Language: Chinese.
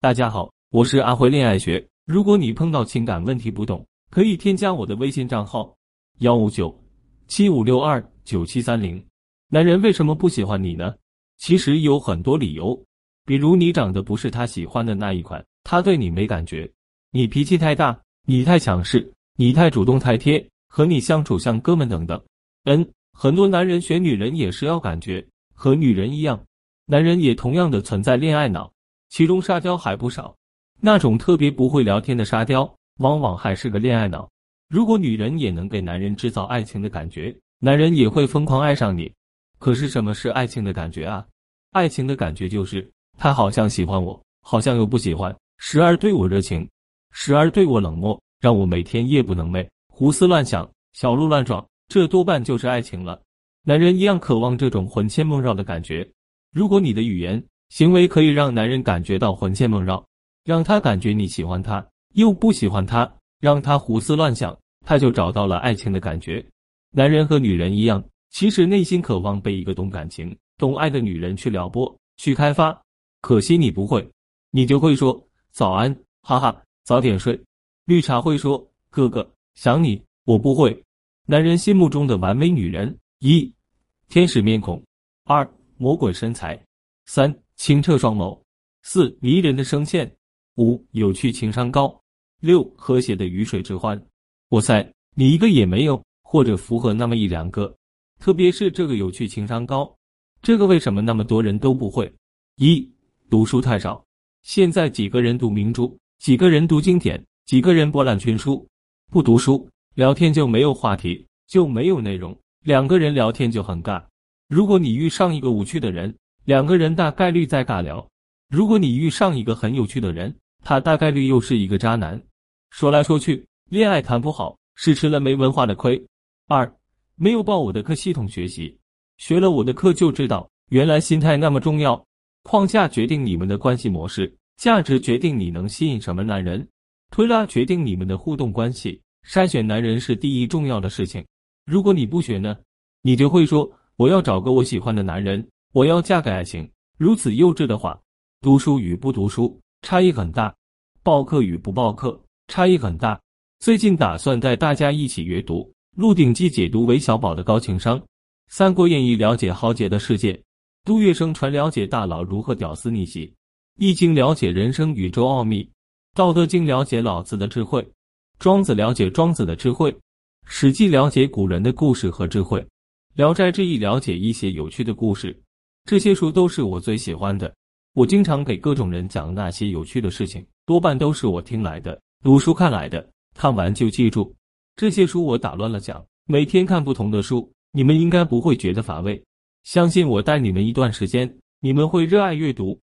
大家好，我是阿辉恋爱学。如果你碰到情感问题不懂，可以添加我的微信账号幺五九七五六二九七三零。男人为什么不喜欢你呢？其实有很多理由，比如你长得不是他喜欢的那一款，他对你没感觉；你脾气太大，你太强势，你太主动太贴，和你相处像哥们等等。嗯，很多男人选女人也是要感觉，和女人一样，男人也同样的存在恋爱脑。其中沙雕还不少，那种特别不会聊天的沙雕，往往还是个恋爱脑。如果女人也能给男人制造爱情的感觉，男人也会疯狂爱上你。可是什么是爱情的感觉啊？爱情的感觉就是他好像喜欢我，好像又不喜欢，时而对我热情，时而对我冷漠，让我每天夜不能寐，胡思乱想，小鹿乱撞。这多半就是爱情了。男人一样渴望这种魂牵梦绕的感觉。如果你的语言，行为可以让男人感觉到魂牵梦绕，让他感觉你喜欢他又不喜欢他，让他胡思乱想，他就找到了爱情的感觉。男人和女人一样，其实内心渴望被一个懂感情、懂爱的女人去撩拨、去开发。可惜你不会，你就会说早安，哈哈，早点睡。绿茶会说哥哥想你。我不会。男人心目中的完美女人：一、天使面孔；二、魔鬼身材；三。清澈双眸，四迷人的声线，五有趣情商高，六和谐的鱼水之欢。哇塞，你一个也没有，或者符合那么一两个。特别是这个有趣情商高，这个为什么那么多人都不会？一读书太少，现在几个人读名著，几个人读经典，几个人博览群书。不读书，聊天就没有话题，就没有内容，两个人聊天就很尬。如果你遇上一个无趣的人。两个人大概率在尬聊。如果你遇上一个很有趣的人，他大概率又是一个渣男。说来说去，恋爱谈不好是吃了没文化的亏。二，没有报我的课系统学习，学了我的课就知道，原来心态那么重要。框架决定你们的关系模式，价值决定你能吸引什么男人，推拉决定你们的互动关系。筛选男人是第一重要的事情。如果你不学呢，你就会说我要找个我喜欢的男人。我要嫁给爱情，如此幼稚的话，读书与不读书差异很大，报课与不报课差异很大。最近打算带大家一起阅读《鹿鼎记》，解读韦小宝的高情商，《三国演义》了解豪杰的世界，《杜月笙传》了解大佬如何屌丝逆袭，《易经》了解人生宇宙奥秘，《道德经》了解老子的智慧，《庄子》了解庄子的智慧，《史记》了解古人的故事和智慧，《聊斋志异》了解一些有趣的故事。这些书都是我最喜欢的，我经常给各种人讲那些有趣的事情，多半都是我听来的、读书看来的，看完就记住。这些书我打乱了讲，每天看不同的书，你们应该不会觉得乏味。相信我，带你们一段时间，你们会热爱阅读。